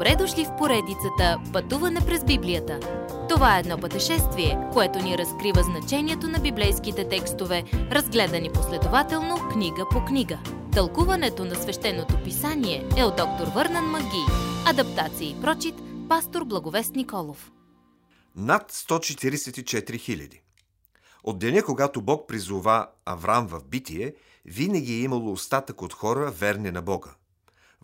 Добре дошли в поредицата Пътуване през Библията. Това е едно пътешествие, което ни разкрива значението на библейските текстове, разгледани последователно книга по книга. Тълкуването на свещеното писание е от доктор Върнан Маги. Адаптация и прочит, пастор Благовест Николов. Над 144 хиляди. От деня, когато Бог призова Авраам в битие, винаги е имало остатък от хора, верни на Бога.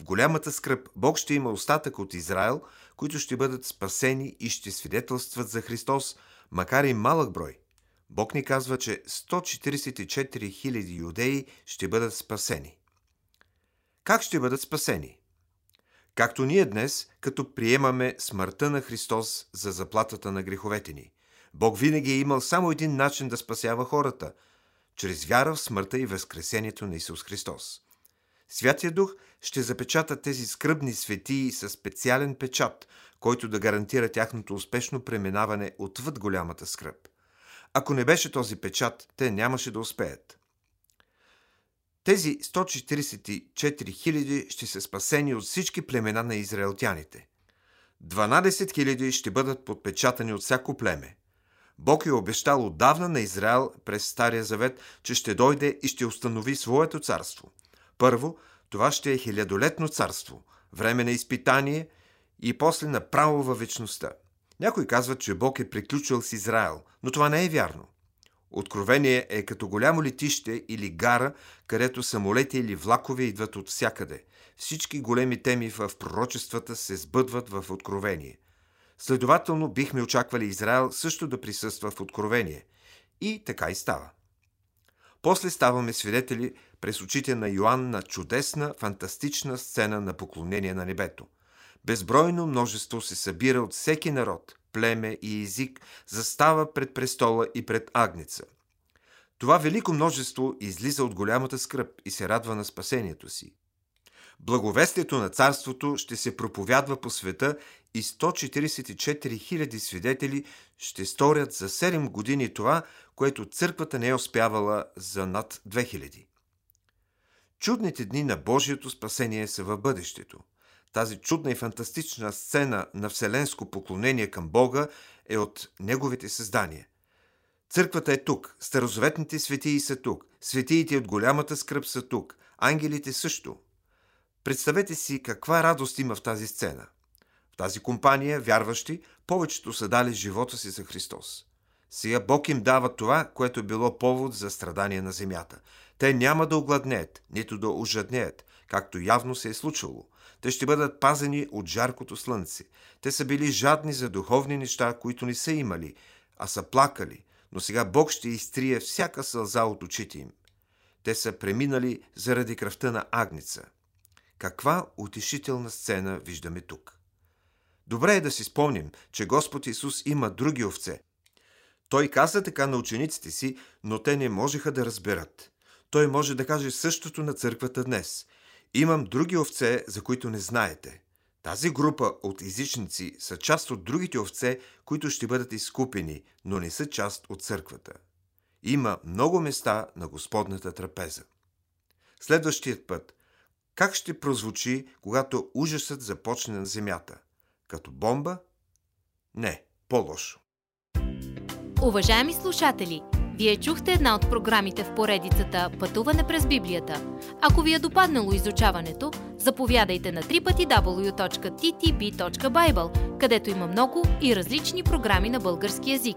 В голямата скръп Бог ще има остатък от Израел, които ще бъдат спасени и ще свидетелстват за Христос, макар и малък брой. Бог ни казва, че 144 000 юдеи ще бъдат спасени. Как ще бъдат спасени? Както ние днес, като приемаме смъртта на Христос за заплатата на греховете ни. Бог винаги е имал само един начин да спасява хората – чрез вяра в смъртта и възкресението на Исус Христос. Святия Дух ще запечата тези скръбни светии със специален печат, който да гарантира тяхното успешно преминаване отвъд голямата скръб. Ако не беше този печат, те нямаше да успеят. Тези 144 000 ще са спасени от всички племена на израелтяните. 12 000 ще бъдат подпечатани от всяко племе. Бог е обещал отдавна на Израел през Стария Завет, че ще дойде и ще установи своето царство. Първо, това ще е хилядолетно царство, време на изпитание и после направо във вечността. Някой казват, че Бог е приключил с Израел, но това не е вярно. Откровение е като голямо летище или гара, където самолети или влакове идват от всякъде. Всички големи теми в пророчествата се сбъдват в Откровение. Следователно бихме очаквали Израел също да присъства в Откровение. И така и става. После ставаме свидетели през очите на Йоанн на чудесна, фантастична сцена на поклонение на небето. Безбройно множество се събира от всеки народ, племе и език, застава пред престола и пред агнеца. Това велико множество излиза от голямата скръп и се радва на спасението си. Благовестието на царството ще се проповядва по света и 144 000 свидетели ще сторят за 7 години това, което църквата не е успявала за над 2000. Чудните дни на Божието спасение са в бъдещето. Тази чудна и фантастична сцена на вселенско поклонение към Бога е от Неговите създания. Църквата е тук, старозаветните светии са тук, светиите от голямата скръп са тук, ангелите също. Представете си каква радост има в тази сцена. В тази компания, вярващи, повечето са дали живота си за Христос. Сега Бог им дава това, което е било повод за страдание на земята. Те няма да огладнеят, нито да ожаднеят, както явно се е случило. Те ще бъдат пазени от жаркото слънце. Те са били жадни за духовни неща, които не са имали, а са плакали, но сега Бог ще изтрие всяка сълза от очите им. Те са преминали заради кръвта на агница. Каква утешителна сцена виждаме тук. Добре е да си спомним, че Господ Исус има други овце. Той каза така на учениците си, но те не можеха да разберат. Той може да каже същото на църквата днес. Имам други овце, за които не знаете. Тази група от езичници са част от другите овце, които ще бъдат изкупени, но не са част от църквата. Има много места на Господната трапеза. Следващият път. Как ще прозвучи, когато ужасът започне на земята? Като бомба? Не, по-лошо. Уважаеми слушатели, вие чухте една от програмите в поредицата Пътуване през Библията. Ако ви е допаднало изучаването, заповядайте на www.ttb.bible, където има много и различни програми на български язик.